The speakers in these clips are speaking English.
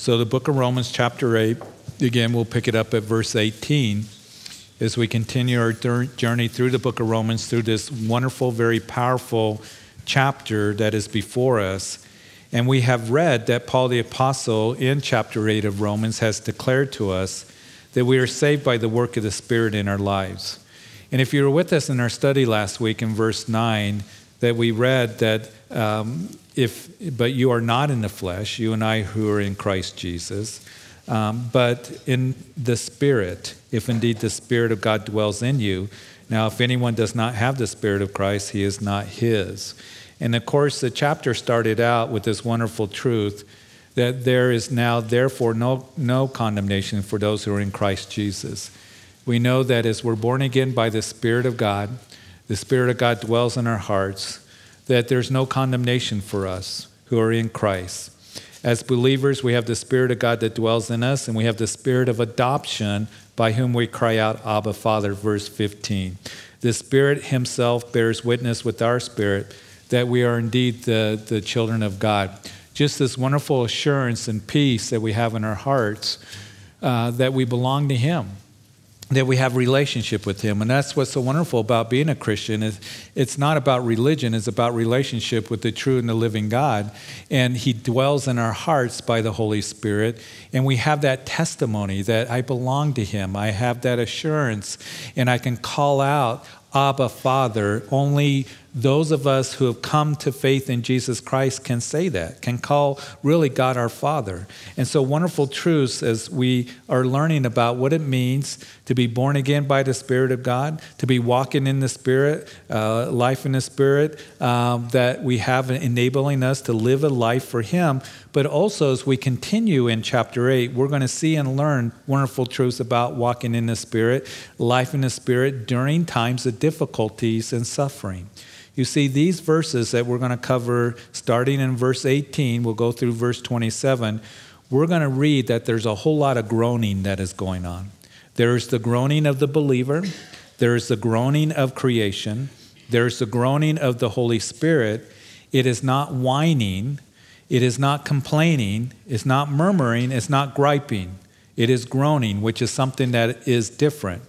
So, the book of Romans, chapter 8, again, we'll pick it up at verse 18 as we continue our journey through the book of Romans, through this wonderful, very powerful chapter that is before us. And we have read that Paul the Apostle in chapter 8 of Romans has declared to us that we are saved by the work of the Spirit in our lives. And if you were with us in our study last week in verse 9, that we read that um, if, but you are not in the flesh, you and I who are in Christ Jesus, um, but in the Spirit, if indeed the Spirit of God dwells in you. Now, if anyone does not have the Spirit of Christ, he is not his. And of course, the chapter started out with this wonderful truth that there is now, therefore, no, no condemnation for those who are in Christ Jesus. We know that as we're born again by the Spirit of God, the Spirit of God dwells in our hearts, that there's no condemnation for us who are in Christ. As believers, we have the Spirit of God that dwells in us, and we have the Spirit of adoption by whom we cry out, Abba, Father, verse 15. The Spirit Himself bears witness with our spirit that we are indeed the, the children of God. Just this wonderful assurance and peace that we have in our hearts uh, that we belong to Him, that we have relationship with Him. And that's what's so wonderful about being a Christian is it's not about religion, it's about relationship with the true and the living God. And He dwells in our hearts by the Holy Spirit. And we have that testimony that I belong to Him. I have that assurance. And I can call out, Abba, Father. Only those of us who have come to faith in Jesus Christ can say that, can call really God our Father. And so, wonderful truths as we are learning about what it means to be born again by the Spirit of God, to be walking in the Spirit, uh, life in the Spirit, um, that we have enabling us to live a life for Him. But also, as we continue in chapter 8, we're going to see and learn wonderful truths about walking in the Spirit, life in the Spirit during times of difficulties and suffering. You see, these verses that we're going to cover starting in verse 18, we'll go through verse 27, we're going to read that there's a whole lot of groaning that is going on. There's the groaning of the believer, there's the groaning of creation, there's the groaning of the Holy Spirit. It is not whining, it is not complaining, it's not murmuring, it's not griping. It is groaning, which is something that is different.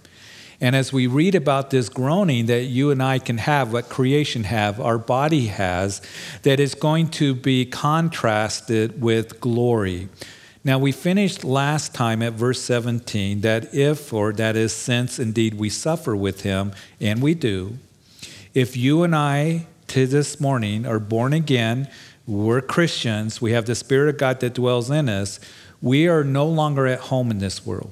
And as we read about this groaning that you and I can have, what creation have, our body has, that is going to be contrasted with glory. Now, we finished last time at verse 17 that if, or that is, since indeed we suffer with him, and we do, if you and I to this morning are born again, we're Christians, we have the Spirit of God that dwells in us, we are no longer at home in this world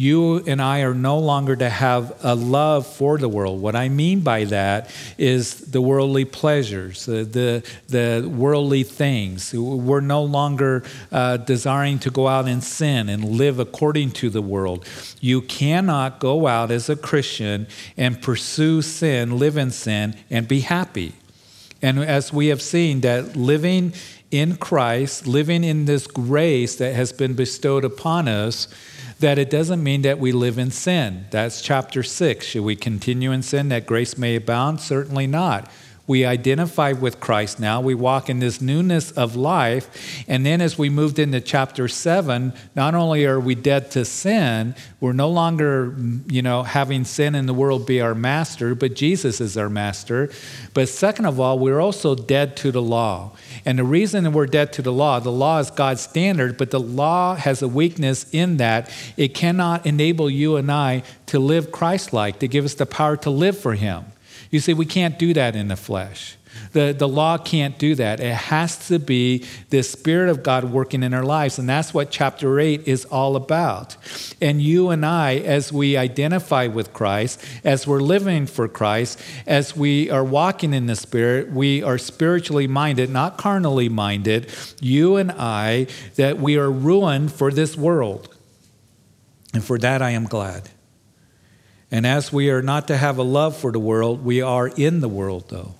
you and I are no longer to have a love for the world. What I mean by that is the worldly pleasures, the, the, the worldly things. We're no longer uh, desiring to go out and sin and live according to the world. You cannot go out as a Christian and pursue sin, live in sin, and be happy. And as we have seen, that living in Christ, living in this grace that has been bestowed upon us, that it doesn't mean that we live in sin. That's chapter 6. Should we continue in sin that grace may abound? Certainly not. We identify with Christ now. We walk in this newness of life. And then as we moved into chapter 7, not only are we dead to sin, we're no longer, you know, having sin in the world be our master, but Jesus is our master. But second of all, we're also dead to the law. And the reason we're dead to the law, the law is God's standard, but the law has a weakness in that it cannot enable you and I to live Christ like, to give us the power to live for Him. You see, we can't do that in the flesh. The, the law can't do that. It has to be the Spirit of God working in our lives. And that's what chapter 8 is all about. And you and I, as we identify with Christ, as we're living for Christ, as we are walking in the Spirit, we are spiritually minded, not carnally minded. You and I, that we are ruined for this world. And for that I am glad. And as we are not to have a love for the world, we are in the world, though.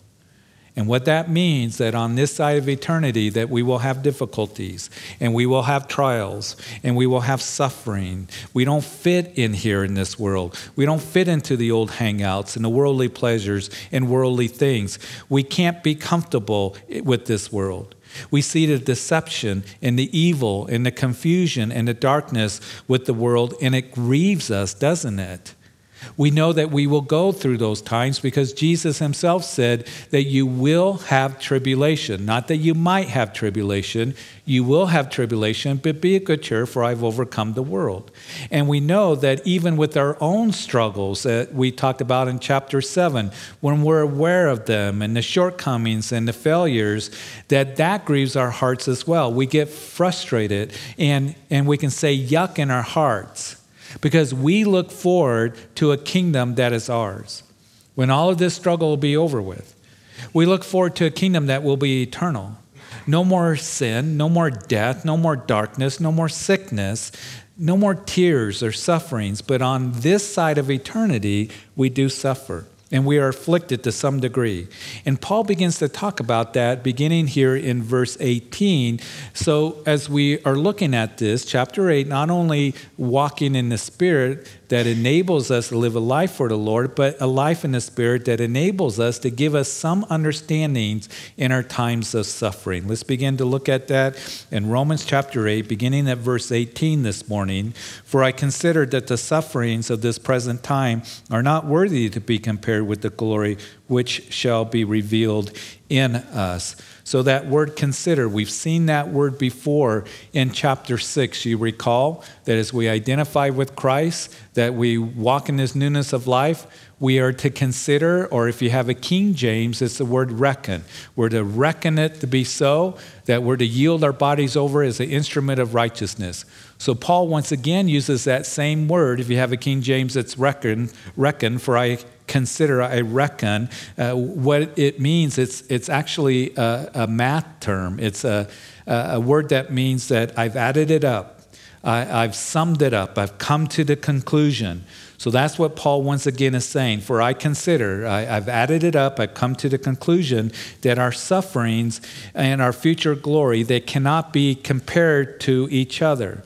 And what that means that on this side of eternity that we will have difficulties and we will have trials and we will have suffering. We don't fit in here in this world. We don't fit into the old hangouts and the worldly pleasures and worldly things. We can't be comfortable with this world. We see the deception and the evil and the confusion and the darkness with the world, and it grieves us, doesn't it? We know that we will go through those times because Jesus himself said that you will have tribulation. Not that you might have tribulation, you will have tribulation, but be of good cheer, for I've overcome the world. And we know that even with our own struggles that we talked about in chapter 7, when we're aware of them and the shortcomings and the failures, that that grieves our hearts as well. We get frustrated and, and we can say yuck in our hearts because we look forward to a kingdom that is ours when all of this struggle will be over with. We look forward to a kingdom that will be eternal. No more sin, no more death, no more darkness, no more sickness, no more tears or sufferings. But on this side of eternity, we do suffer and we are afflicted to some degree. And Paul begins to talk about that beginning here in verse 18. So, as we are looking at this, chapter 8, not only walking in the Spirit, that enables us to live a life for the Lord, but a life in the Spirit that enables us to give us some understandings in our times of suffering. Let's begin to look at that in Romans chapter 8, beginning at verse 18 this morning. For I consider that the sufferings of this present time are not worthy to be compared with the glory which shall be revealed in us. So, that word consider, we've seen that word before in chapter 6. You recall that as we identify with Christ, that we walk in this newness of life, we are to consider, or if you have a King James, it's the word reckon. We're to reckon it to be so, that we're to yield our bodies over as an instrument of righteousness. So Paul once again uses that same word. If you have a King James, it's reckon, reckon, for I consider, I reckon, uh, what it means. It's, it's actually a, a math term, it's a, a word that means that I've added it up, I, I've summed it up, I've come to the conclusion. So that's what Paul once again is saying. For I consider, I, have added it up, I've come to the conclusion that our sufferings and our future glory, they cannot be compared to each other.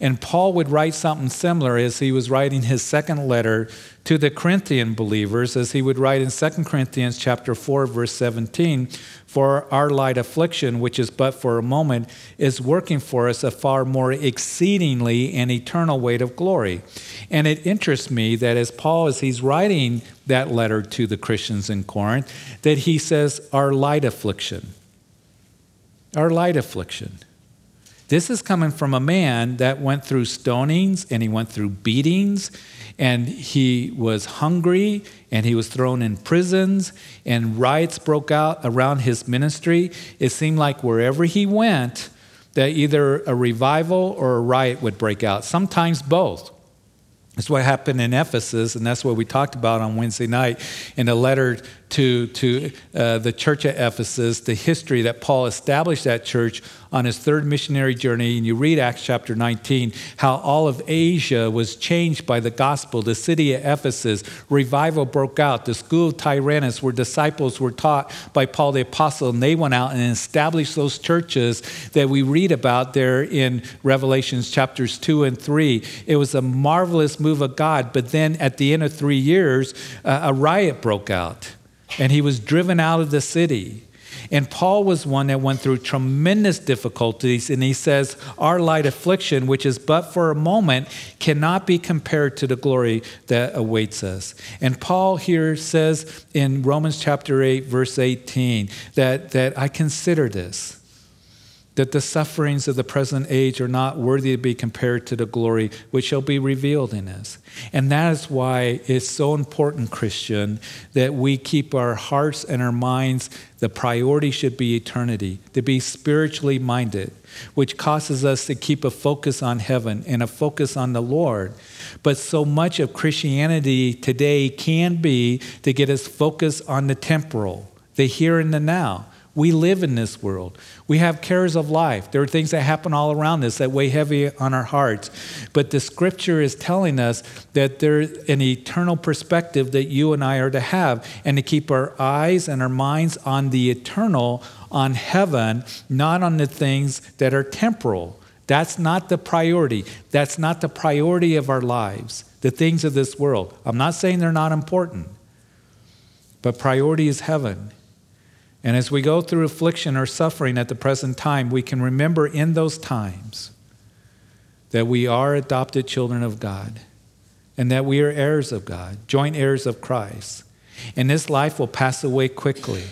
And Paul would write something similar as he was writing his second letter to the Corinthian believers, as he would write in 2 Corinthians chapter 4, verse 17, for our light affliction, which is but for a moment, is working for us a far more exceedingly and eternal weight of glory. And it interests me that as Paul, as he's writing that letter to the Christians in Corinth, that he says, our light affliction. Our light affliction. This is coming from a man that went through stonings and he went through beatings and he was hungry and he was thrown in prisons and riots broke out around his ministry. It seemed like wherever he went, that either a revival or a riot would break out, sometimes both. That's what happened in Ephesus, and that's what we talked about on Wednesday night in a letter to, to uh, the church at Ephesus, the history that Paul established that church on his third missionary journey. And you read Acts chapter 19, how all of Asia was changed by the gospel. The city of Ephesus, revival broke out. The school of Tyrannus, where disciples were taught by Paul the apostle, and they went out and established those churches that we read about there in Revelations chapters 2 and 3. It was a marvelous move of God. But then at the end of three years, uh, a riot broke out and he was driven out of the city. And Paul was one that went through tremendous difficulties. And he says, Our light affliction, which is but for a moment, cannot be compared to the glory that awaits us. And Paul here says in Romans chapter 8, verse 18, that, that I consider this that the sufferings of the present age are not worthy to be compared to the glory which shall be revealed in us. And that is why it's so important, Christian, that we keep our hearts and our minds, the priority should be eternity, to be spiritually minded, which causes us to keep a focus on heaven and a focus on the Lord. But so much of Christianity today can be to get us focused on the temporal, the here and the now we live in this world. We have cares of life. There are things that happen all around us that weigh heavy on our hearts. But the scripture is telling us that there's an eternal perspective that you and I are to have and to keep our eyes and our minds on the eternal, on heaven, not on the things that are temporal. That's not the priority. That's not the priority of our lives, the things of this world. I'm not saying they're not important, but priority is heaven. And as we go through affliction or suffering at the present time, we can remember in those times that we are adopted children of God and that we are heirs of God, joint heirs of Christ. And this life will pass away quickly.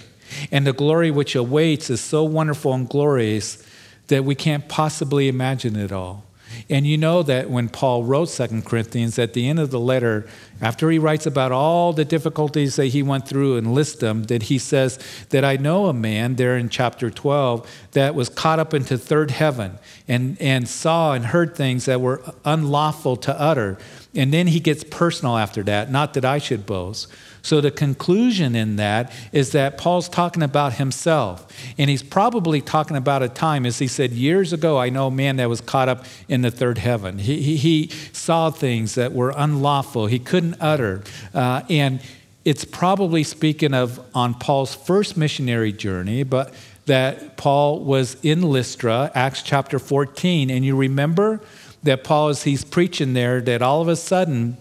And the glory which awaits is so wonderful and glorious that we can't possibly imagine it all. And you know that when Paul wrote Second Corinthians, at the end of the letter, after he writes about all the difficulties that he went through and lists them, that he says that I know a man there in chapter 12 that was caught up into third heaven and, and saw and heard things that were unlawful to utter. And then he gets personal after that, not that I should boast. So the conclusion in that is that Paul's talking about himself. And he's probably talking about a time, as he said, years ago, I know a man that was caught up in the third heaven. He, he, he saw things that were unlawful, he couldn't utter. Uh, and it's probably speaking of on Paul's first missionary journey, but that Paul was in Lystra, Acts chapter 14. And you remember that Paul, as he's preaching there, that all of a sudden,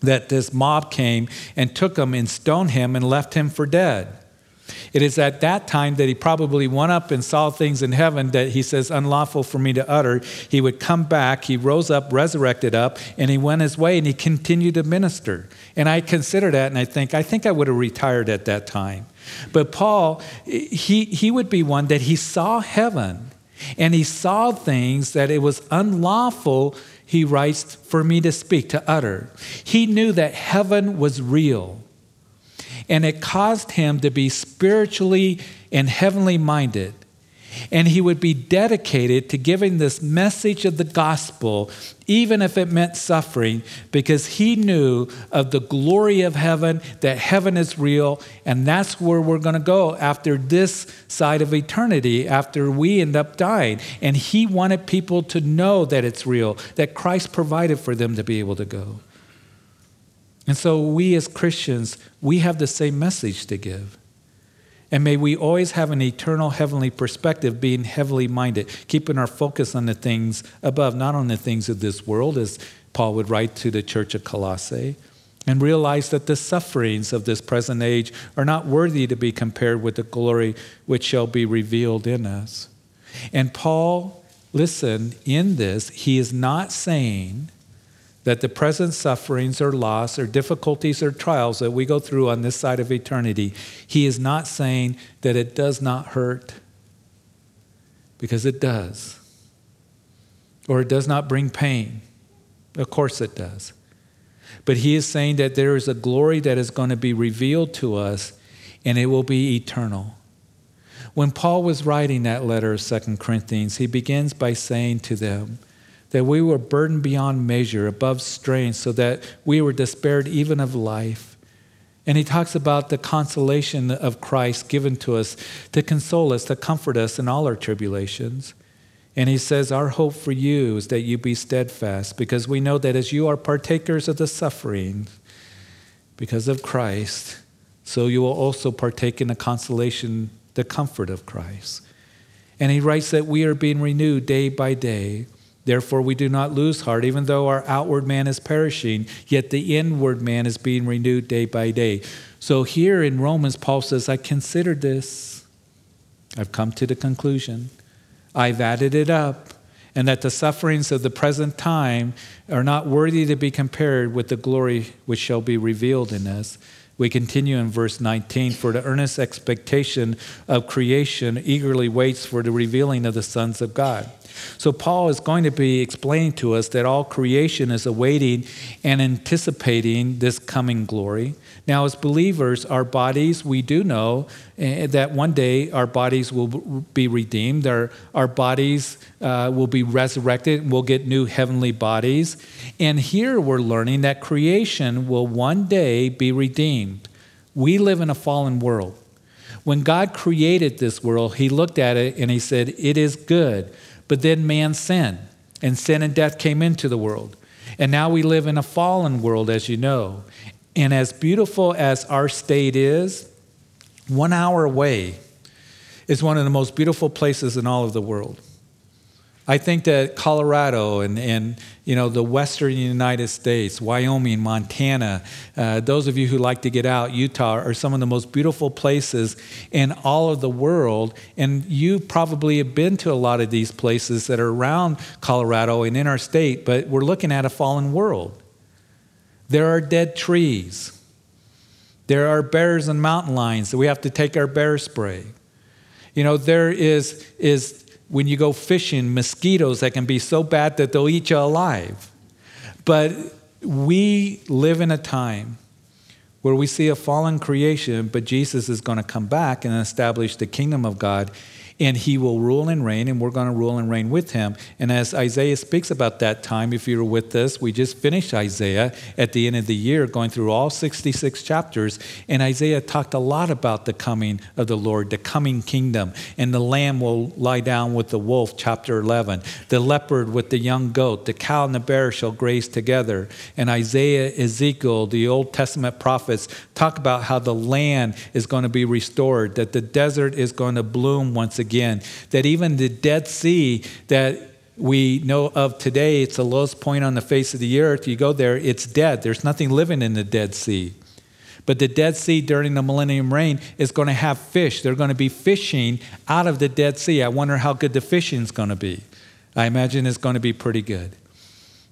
that this mob came and took him and stoned him and left him for dead. It is at that time that he probably went up and saw things in heaven that he says, unlawful for me to utter. He would come back, he rose up, resurrected up, and he went his way and he continued to minister. And I consider that and I think, I think I would have retired at that time. But Paul, he, he would be one that he saw heaven and he saw things that it was unlawful he writes, for me to speak, to utter. He knew that heaven was real, and it caused him to be spiritually and heavenly minded. And he would be dedicated to giving this message of the gospel, even if it meant suffering, because he knew of the glory of heaven, that heaven is real, and that's where we're going to go after this side of eternity, after we end up dying. And he wanted people to know that it's real, that Christ provided for them to be able to go. And so we as Christians, we have the same message to give. And may we always have an eternal heavenly perspective, being heavenly minded, keeping our focus on the things above, not on the things of this world, as Paul would write to the church of Colossae, and realize that the sufferings of this present age are not worthy to be compared with the glory which shall be revealed in us. And Paul, listen, in this, he is not saying that the present sufferings or loss or difficulties or trials that we go through on this side of eternity, he is not saying that it does not hurt, because it does. Or it does not bring pain. Of course it does. But he is saying that there is a glory that is going to be revealed to us, and it will be eternal. When Paul was writing that letter of Second Corinthians, he begins by saying to them, that we were burdened beyond measure, above strain, so that we were despaired even of life. And he talks about the consolation of Christ given to us to console us, to comfort us in all our tribulations. And he says, Our hope for you is that you be steadfast, because we know that as you are partakers of the suffering because of Christ, so you will also partake in the consolation, the comfort of Christ. And he writes that we are being renewed day by day. Therefore, we do not lose heart, even though our outward man is perishing, yet the inward man is being renewed day by day. So, here in Romans, Paul says, I considered this. I've come to the conclusion. I've added it up, and that the sufferings of the present time are not worthy to be compared with the glory which shall be revealed in us. We continue in verse 19 For the earnest expectation of creation eagerly waits for the revealing of the sons of God. So, Paul is going to be explaining to us that all creation is awaiting and anticipating this coming glory. Now, as believers, our bodies, we do know eh, that one day our bodies will be redeemed, our, our bodies uh, will be resurrected, we'll get new heavenly bodies. And here we're learning that creation will one day be redeemed. We live in a fallen world. When God created this world, He looked at it and He said, It is good. But then man sinned, and sin and death came into the world. And now we live in a fallen world, as you know. And as beautiful as our state is, one hour away is one of the most beautiful places in all of the world. I think that Colorado and, and you know, the western United States, Wyoming, Montana, uh, those of you who like to get out, Utah, are some of the most beautiful places in all of the world. And you probably have been to a lot of these places that are around Colorado and in our state, but we're looking at a fallen world. There are dead trees. There are bears and mountain lions that we have to take our bear spray. You know, there is, is when you go fishing, mosquitoes that can be so bad that they'll eat you alive. But we live in a time where we see a fallen creation, but Jesus is going to come back and establish the kingdom of God and he will rule and reign, and we're going to rule and reign with him. And as Isaiah speaks about that time, if you were with us, we just finished Isaiah at the end of the year, going through all 66 chapters. And Isaiah talked a lot about the coming of the Lord, the coming kingdom. And the lamb will lie down with the wolf, chapter 11. The leopard with the young goat, the cow and the bear shall graze together. And Isaiah, Ezekiel, the Old Testament prophets talk about how the land is going to be restored, that the desert is going to bloom once again again. That even the Dead Sea that we know of today, it's the lowest point on the face of the earth. You go there, it's dead. There's nothing living in the Dead Sea. But the Dead Sea during the millennium reign is going to have fish. They're going to be fishing out of the Dead Sea. I wonder how good the fishing is going to be. I imagine it's going to be pretty good.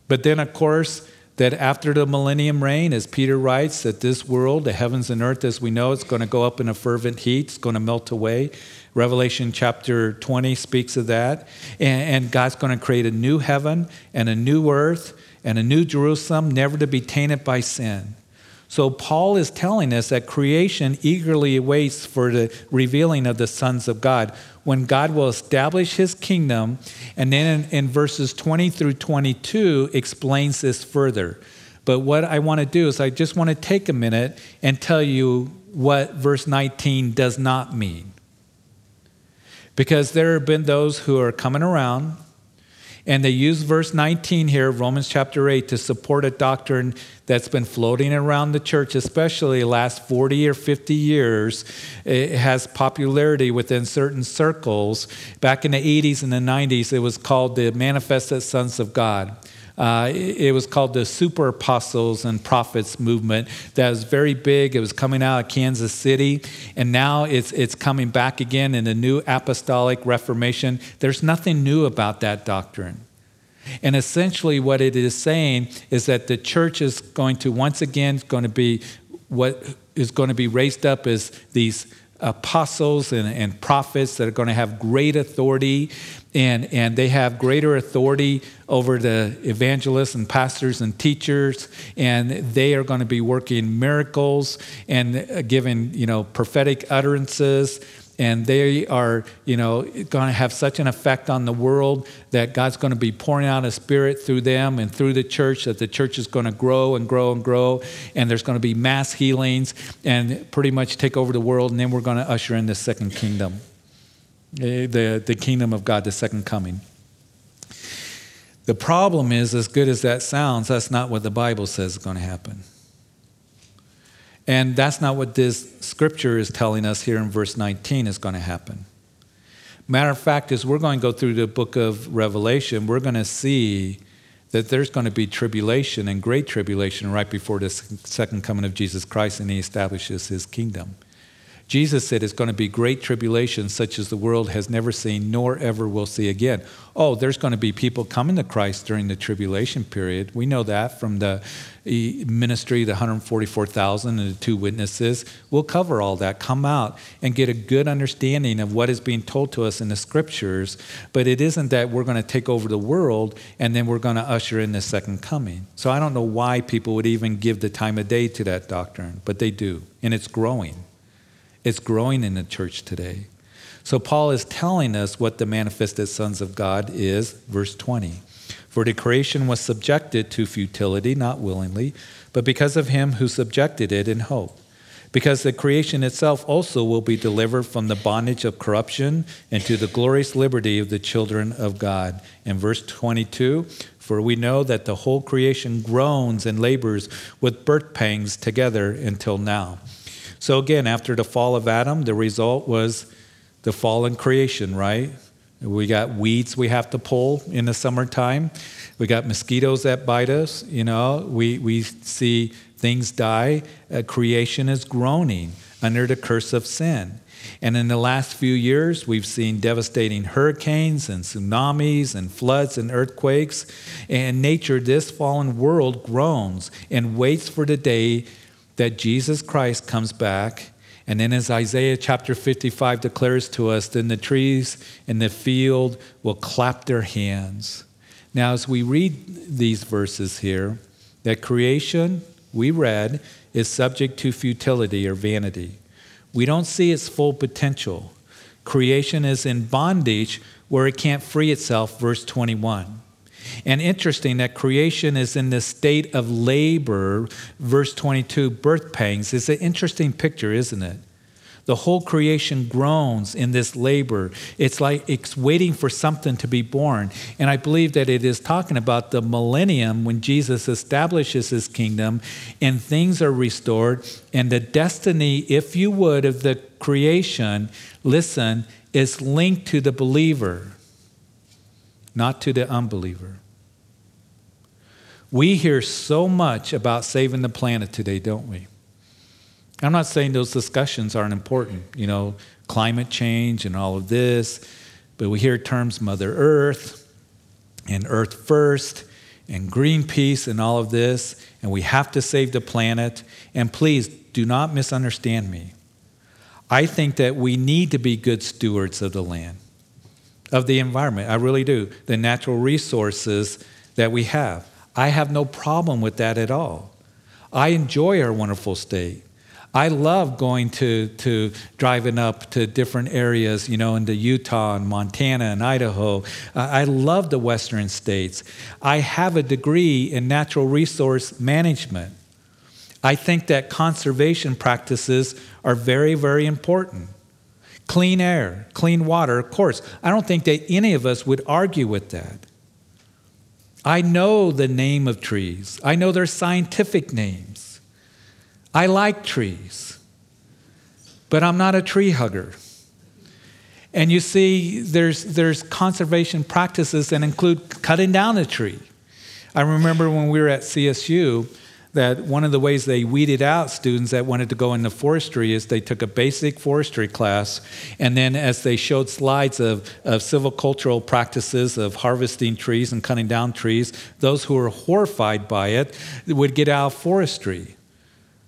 But then, of course, that after the millennium reign, as Peter writes, that this world, the heavens and earth as we know, it's going to go up in a fervent heat, it's going to melt away. Revelation chapter 20 speaks of that. And, and God's going to create a new heaven and a new earth and a new Jerusalem, never to be tainted by sin. So, Paul is telling us that creation eagerly awaits for the revealing of the sons of God when God will establish his kingdom. And then in, in verses 20 through 22 explains this further. But what I want to do is I just want to take a minute and tell you what verse 19 does not mean. Because there have been those who are coming around and they use verse 19 here, Romans chapter 8, to support a doctrine that's been floating around the church, especially last 40 or 50 years. It has popularity within certain circles. Back in the 80s and the 90s, it was called the Manifested Sons of God. Uh, it was called the Super Apostles and Prophets movement. That was very big. It was coming out of Kansas City, and now it's it's coming back again in the new Apostolic Reformation. There's nothing new about that doctrine. And essentially, what it is saying is that the church is going to once again going to be what is going to be raised up as these apostles and, and prophets that are going to have great authority and, and they have greater authority over the evangelists and pastors and teachers and they are going to be working miracles and uh, giving you know prophetic utterances and they are, you know, going to have such an effect on the world that God's going to be pouring out a spirit through them and through the church that the church is going to grow and grow and grow and there's going to be mass healings and pretty much take over the world and then we're going to usher in the second kingdom. Eh, the, the kingdom of God, the second coming. The problem is, as good as that sounds, that's not what the Bible says is going to happen. And that's not what this scripture is telling us here in verse 19 is going to happen. Matter of fact, as we're going to go through the book of Revelation, we're going to see that there's going to be tribulation and great tribulation right before the second coming of Jesus Christ and he establishes his kingdom. Jesus said it's going to be great tribulation, such as the world has never seen nor ever will see again. Oh, there's going to be people coming to Christ during the tribulation period. We know that from the ministry, the 144,000 and the two witnesses. We'll cover all that, come out and get a good understanding of what is being told to us in the scriptures. But it isn't that we're going to take over the world and then we're going to usher in the second coming. So I don't know why people would even give the time of day to that doctrine, but they do, and it's growing. It's growing in the church today. So Paul is telling us what the manifested sons of God is, verse 20. For the creation was subjected to futility, not willingly, but because of him who subjected it in hope. Because the creation itself also will be delivered from the bondage of corruption into the glorious liberty of the children of God. In verse 22, for we know that the whole creation groans and labors with birth pangs together until now. So, again, after the fall of Adam, the result was the fallen creation, right? We got weeds we have to pull in the summertime. We got mosquitoes that bite us. You know, we, we see things die. Uh, creation is groaning under the curse of sin. And in the last few years, we've seen devastating hurricanes and tsunamis and floods and earthquakes. And nature, this fallen world, groans and waits for the day that Jesus Christ comes back and then, as Isaiah chapter 55 declares to us, then the trees in the field will clap their hands. Now, as we read these verses here, that creation, we read, is subject to futility or vanity. We don't see its full potential. Creation is in bondage where it can't free itself, verse 21. And interesting that creation is in this state of labor, verse 22, birth pangs. It's an interesting picture, isn't it? The whole creation groans in this labor. It's like it's waiting for something to be born. And I believe that it is talking about the millennium when Jesus establishes his kingdom and things are restored. And the destiny, if you would, of the creation, listen, is linked to the believer not to the unbeliever. We hear so much about saving the planet today, don't we? I'm not saying those discussions aren't important, you know, climate change and all of this, but we hear terms Mother Earth and Earth First and Greenpeace and all of this, and we have to save the planet. And please do not misunderstand me. I think that we need to be good stewards of the land of the environment. I really do. The natural resources that we have. I have no problem with that at all. I enjoy our wonderful state. I love going to, to driving up to different areas, you know, into Utah and Montana and Idaho. I love the western states. I have a degree in natural resource management. I think that conservation practices are very, very important. Clean air, clean water, of course. I don't think that any of us would argue with that. I know the name of trees, I know their scientific names. I like trees, but I'm not a tree hugger. And you see, there's, there's conservation practices that include cutting down a tree. I remember when we were at CSU, that one of the ways they weeded out students that wanted to go into forestry is they took a basic forestry class, and then as they showed slides of, of silvicultural practices of harvesting trees and cutting down trees, those who were horrified by it would get out of forestry.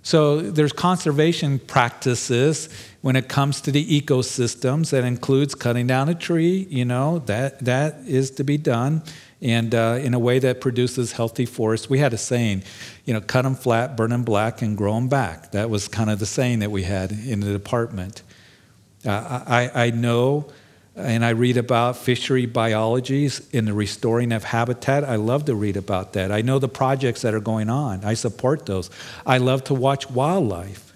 So there's conservation practices when it comes to the ecosystems that includes cutting down a tree, you know, that that is to be done and uh, in a way that produces healthy forests. We had a saying, you know, cut them flat, burn them black, and grow them back. That was kind of the saying that we had in the department. Uh, I, I know and I read about fishery biologies in the restoring of habitat. I love to read about that. I know the projects that are going on. I support those. I love to watch wildlife.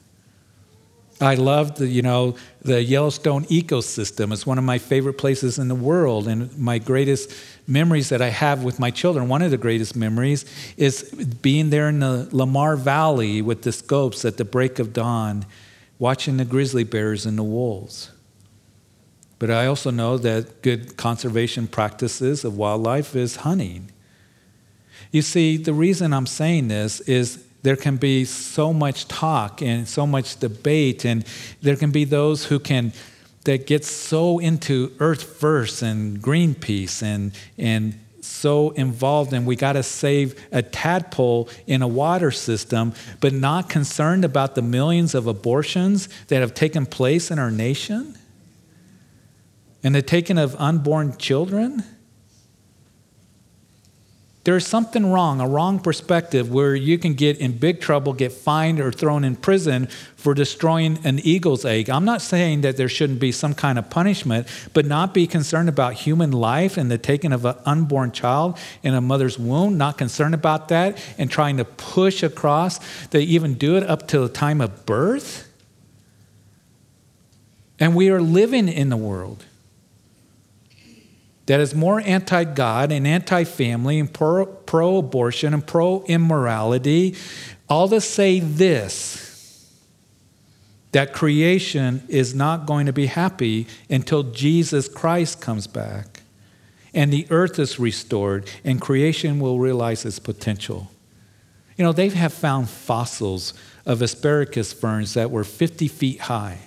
I love the, you know, the Yellowstone ecosystem. It's one of my favorite places in the world. And my greatest memories that I have with my children, one of the greatest memories is being there in the Lamar Valley with the scopes at the break of dawn, watching the grizzly bears and the wolves. But I also know that good conservation practices of wildlife is hunting. You see, the reason I'm saying this is there can be so much talk and so much debate, and there can be those who can that gets so into Earth First and Greenpeace and and so involved and we got to save a tadpole in a water system, but not concerned about the millions of abortions that have taken place in our nation and the taking of unborn children. There's something wrong, a wrong perspective where you can get in big trouble, get fined, or thrown in prison for destroying an eagle's egg. I'm not saying that there shouldn't be some kind of punishment, but not be concerned about human life and the taking of an unborn child in a mother's womb, not concerned about that, and trying to push across to even do it up to the time of birth. And we are living in the world that is more anti God and anti family and pro abortion and pro immorality, all to say this that creation is not going to be happy until Jesus Christ comes back and the earth is restored and creation will realize its potential. You know, they have found fossils of asparagus ferns that were 50 feet high.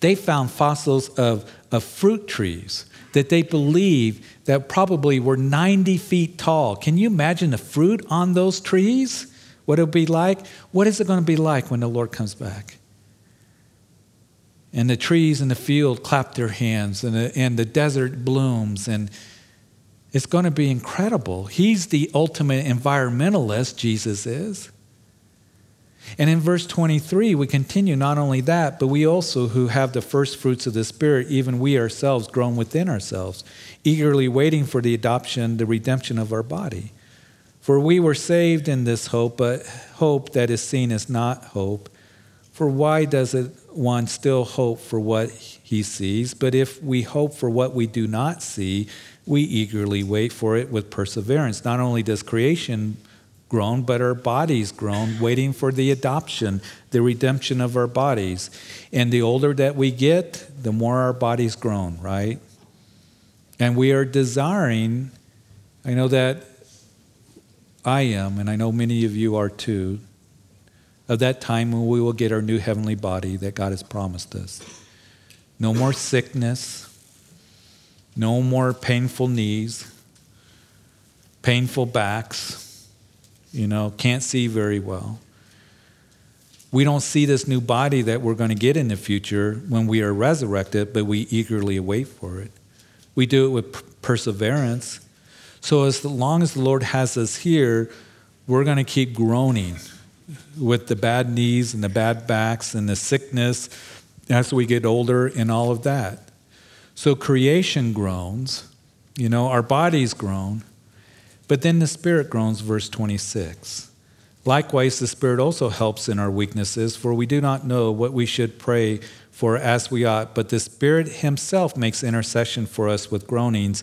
They found fossils of, of fruit trees that they believe that probably were 90 feet tall. Can you imagine the fruit on those trees? What it'll be like? What is it going to be like when the Lord comes back? And the trees in the field clap their hands, and the, and the desert blooms, and it's going to be incredible. He's the ultimate environmentalist, Jesus is. And in verse 23, we continue not only that, but we also, who have the first fruits of the Spirit, even we ourselves, groan within ourselves, eagerly waiting for the adoption, the redemption of our body. For we were saved in this hope, but hope that is seen is not hope. For why does it one still hope for what he sees? But if we hope for what we do not see, we eagerly wait for it with perseverance. Not only does creation groan, but our bodies groan, waiting for the adoption, the redemption of our bodies. And the older that we get, the more our bodies groan, right? And we are desiring, I know that I am, and I know many of you are too, of that time when we will get our new heavenly body that God has promised us. No more sickness, no more painful knees, painful backs, you know, can't see very well. We don't see this new body that we're going to get in the future when we are resurrected, but we eagerly await for it. We do it with perseverance. So, as long as the Lord has us here, we're going to keep groaning with the bad knees and the bad backs and the sickness as we get older and all of that. So creation groans, you know, our bodies groan, but then the Spirit groans, verse 26. Likewise, the Spirit also helps in our weaknesses, for we do not know what we should pray for as we ought, but the Spirit Himself makes intercession for us with groanings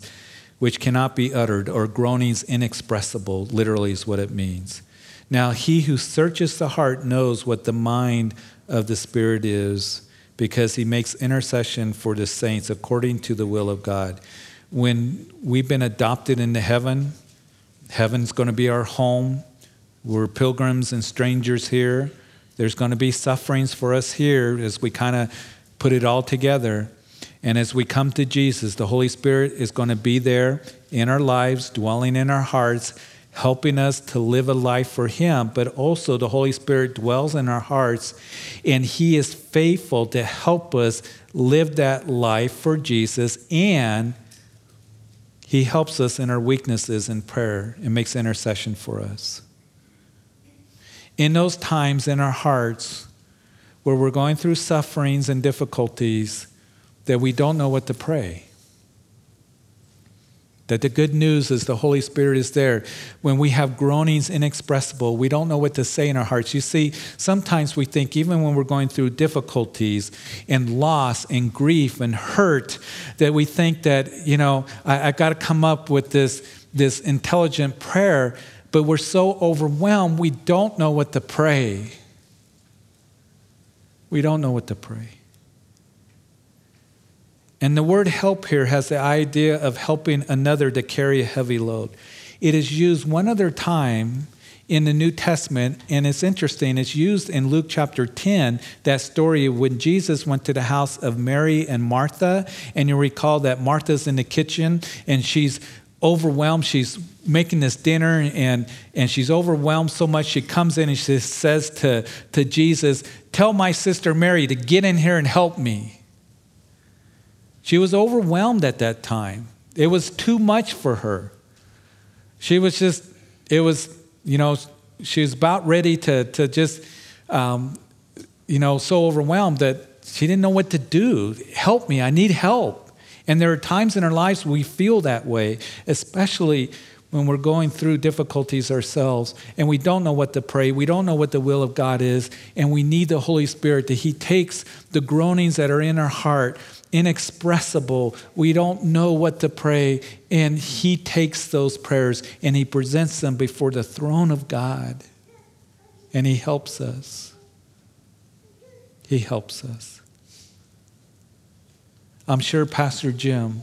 which cannot be uttered, or groanings inexpressible, literally is what it means. Now, he who searches the heart knows what the mind of the Spirit is because he makes intercession for the saints according to the will of God. When we've been adopted into heaven, heaven's going to be our home. We're pilgrims and strangers here. There's going to be sufferings for us here as we kind of put it all together. And as we come to Jesus, the Holy Spirit is going to be there in our lives, dwelling in our hearts helping us to live a life for Him, but also the Holy Spirit dwells in our hearts, and He is faithful to help us live that life for Jesus, and He helps us in our weaknesses in prayer and makes intercession for us. In those times in our hearts where we're going through sufferings and difficulties that we don't know what to pray, that the good news is the Holy Spirit is there. When we have groanings inexpressible, we don't know what to say in our hearts. You see, sometimes we think, even when we're going through difficulties and loss and grief and hurt, that we think that, you know, I, have got to come up with this, this intelligent prayer, but we're so overwhelmed, we don't know what to pray. We don't know what to pray. And the word help here has the idea of helping another to carry a heavy load. It is used one other time in the New Testament, and it's interesting. It's used in Luke chapter 10, that story when Jesus went to the house of Mary and Martha. And you recall that Martha's in the kitchen and she's overwhelmed. She's making this dinner and, and she's overwhelmed so much. She comes in and she says to, to Jesus, Tell my sister Mary to get in here and help me. She was overwhelmed at that time. It was too much for her. She was just, it was, you know, she was about ready to, to just, um, you know, so overwhelmed that she didn't know what to do. Help me, I need help. And there are times in our lives we feel that way, especially when we're going through difficulties ourselves and we don't know what to pray, we don't know what the will of God is, and we need the Holy Spirit that He takes the groanings that are in our heart inexpressible. We don't know what to pray. And He takes those prayers and He presents them before the throne of God. And He helps us. He helps us. I'm sure Pastor Jim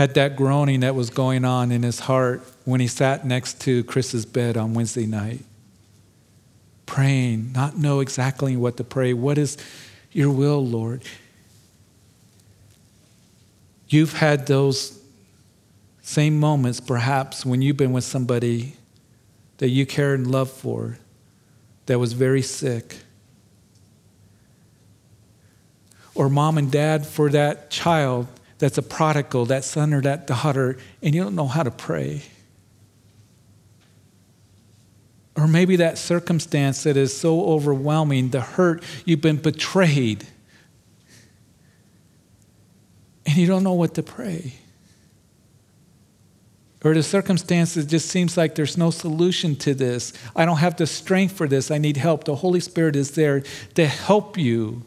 had that groaning that was going on in his heart when he sat next to Chris's bed on Wednesday night, praying, not know exactly what to pray. What is your will, Lord? You've had those same moments, perhaps, when you've been with somebody that you care and love for that was very sick. Or mom and dad for that child that's a prodigal, that son or that daughter, and you don't know how to pray. Or maybe that circumstance that is so overwhelming, the hurt, you've been betrayed, and you don't know what to pray. Or the circumstances just seems like there's no solution to this. I don't have the strength for this. I need help. The Holy Spirit is there to help you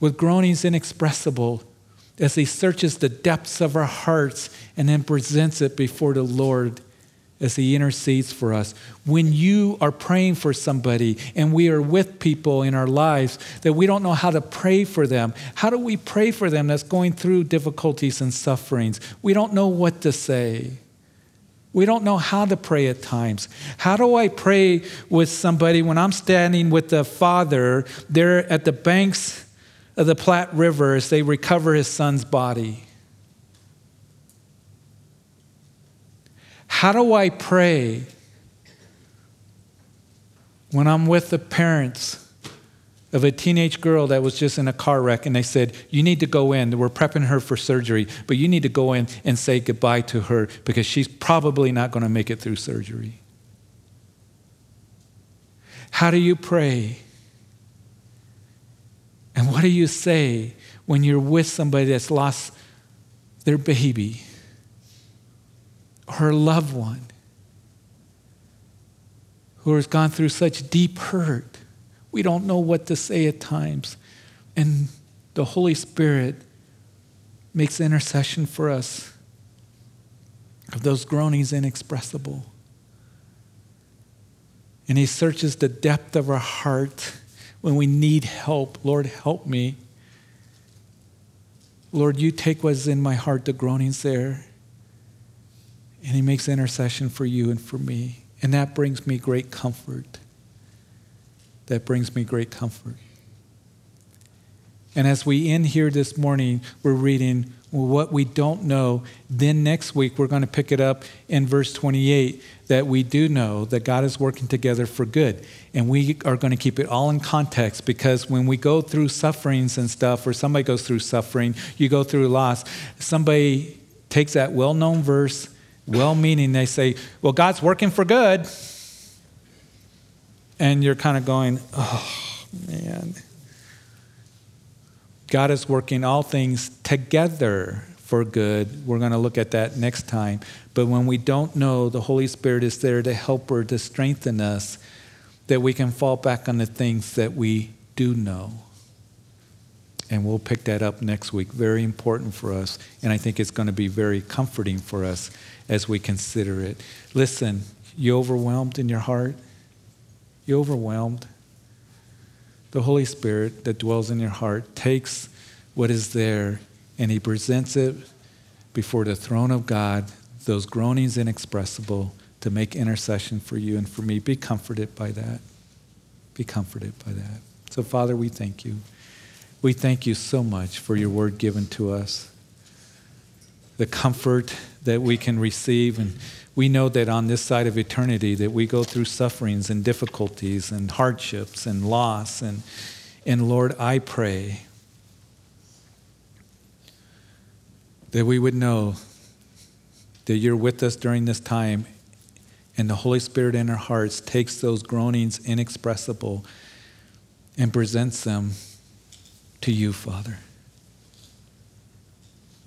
with groanings inexpressible as He searches the depths of our hearts and then presents it before the Lord as He intercedes for us. When you are praying for somebody and we are with people in our lives that we don't know how to pray for them, how do we pray for them that's going through difficulties and sufferings? We don't know what to say. We don't know how to pray at times. How do I pray with somebody when I'm standing with the father there at the banks of the Platte River as they recover his son's body? How do I pray when I'm with the parents of a teenage girl that was just in a car wreck and they said, You need to go in. We're prepping her for surgery, but you need to go in and say goodbye to her because she's probably not going to make it through surgery? How do you pray? And what do you say when you're with somebody that's lost their baby or loved one who has gone through such deep hurt? We don't know what to say at times. And the Holy Spirit makes intercession for us of those groanings inexpressible. And He searches the depth of our heart when we need help. Lord, help me. Lord, you take what's in my heart, the groanings there. And he makes intercession for you and for me. And that brings me great comfort. That brings me great comfort. And as we end here this morning, we're reading what we don't know. Then next week, we're going to pick it up in verse 28 that we do know that God is working together for good. And we are going to keep it all in context because when we go through sufferings and stuff, or somebody goes through suffering, you go through loss, somebody takes that well known verse, well meaning, they say, Well, God's working for good. And you're kind of going, Oh, man. God is working all things together for good. We're going to look at that next time. But when we don't know, the Holy Spirit is there to help or to strengthen us, that we can fall back on the things that we do know. And we'll pick that up next week. Very important for us. And I think it's going to be very comforting for us as we consider it. Listen, you overwhelmed in your heart? You overwhelmed? The Holy Spirit that dwells in your heart takes what is there and he presents it before the throne of God, those groanings inexpressible, to make intercession for you and for me. Be comforted by that. Be comforted by that. So, Father, we thank you. We thank you so much for your word given to us, the comfort that we can receive. And we know that on this side of eternity that we go through sufferings and difficulties and hardships and loss. And and Lord I pray that we would know that you're with us during this time and the Holy Spirit in our hearts takes those groanings inexpressible and presents them to you, Father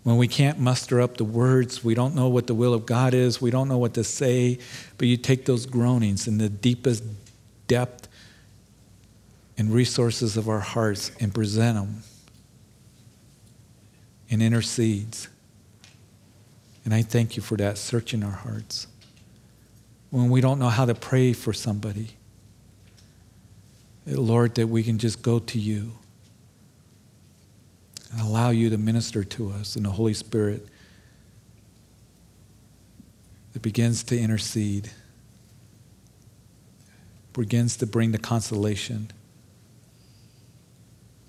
when we can't muster up the words, we don't know what the will of God is, we don't know what to say, but you take those groanings in the deepest depth and resources of our hearts and present them and intercedes. And I thank you for that, searching our hearts. When we don't know how to pray for somebody, Lord, that we can just go to you and allow you to minister to us in the Holy Spirit that begins to intercede, begins to bring the consolation.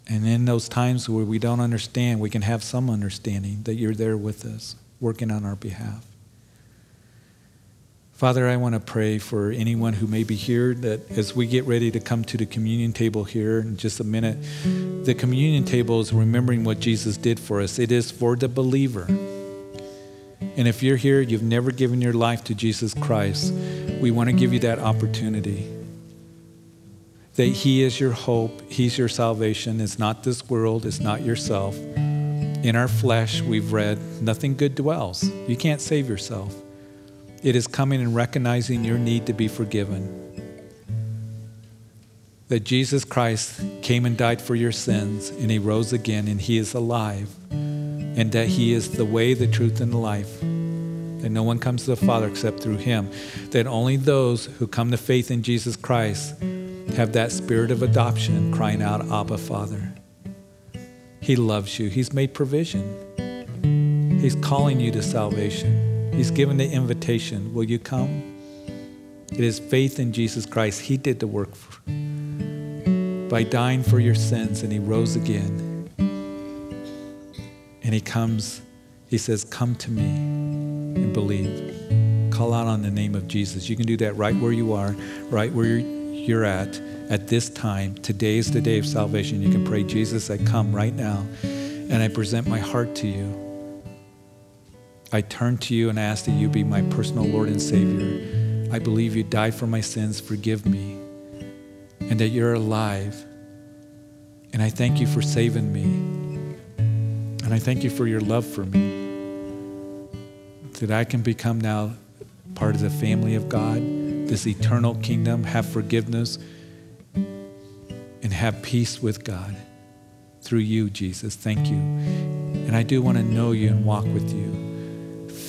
And in those times where we don't understand, we can have some understanding that you're there with us, working on our behalf. Father, I want to pray for anyone who may be here that as we get ready to come to the communion table here in just a minute, the communion table is remembering what Jesus did for us. It is for the believer. And if you're here, you've never given your life to Jesus Christ, we want to give you that opportunity. That He is your hope, He's your salvation. It's not this world, it's not yourself. In our flesh, we've read, nothing good dwells. You can't save yourself. It is coming and recognizing your need to be forgiven. That Jesus Christ came and died for your sins, and He rose again, and He is alive, and that He is the way, the truth, and the life. That no one comes to the Father except through Him. That only those who come to faith in Jesus Christ have that spirit of adoption crying out, Abba, Father. He loves you, He's made provision, He's calling you to salvation. He's given the invitation. Will you come? It is faith in Jesus Christ. He did the work for, by dying for your sins, and He rose again. And He comes, He says, Come to me and believe. Call out on the name of Jesus. You can do that right where you are, right where you're at, at this time. Today is the day of salvation. You can pray, Jesus, I come right now, and I present my heart to you. I turn to you and ask that you be my personal Lord and Savior. I believe you died for my sins. Forgive me. And that you're alive. And I thank you for saving me. And I thank you for your love for me. That I can become now part of the family of God, this eternal kingdom, have forgiveness, and have peace with God through you, Jesus. Thank you. And I do want to know you and walk with you.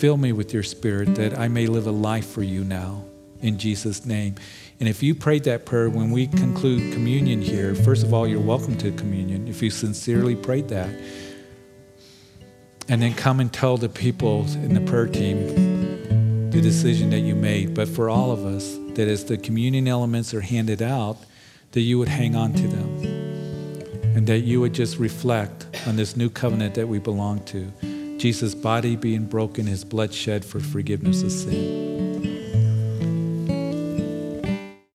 Fill me with your spirit that I may live a life for you now in Jesus' name. And if you prayed that prayer when we conclude communion here, first of all, you're welcome to communion if you sincerely prayed that. And then come and tell the people in the prayer team the decision that you made. But for all of us, that as the communion elements are handed out, that you would hang on to them and that you would just reflect on this new covenant that we belong to. Jesus' body being broken, his blood shed for forgiveness of sin.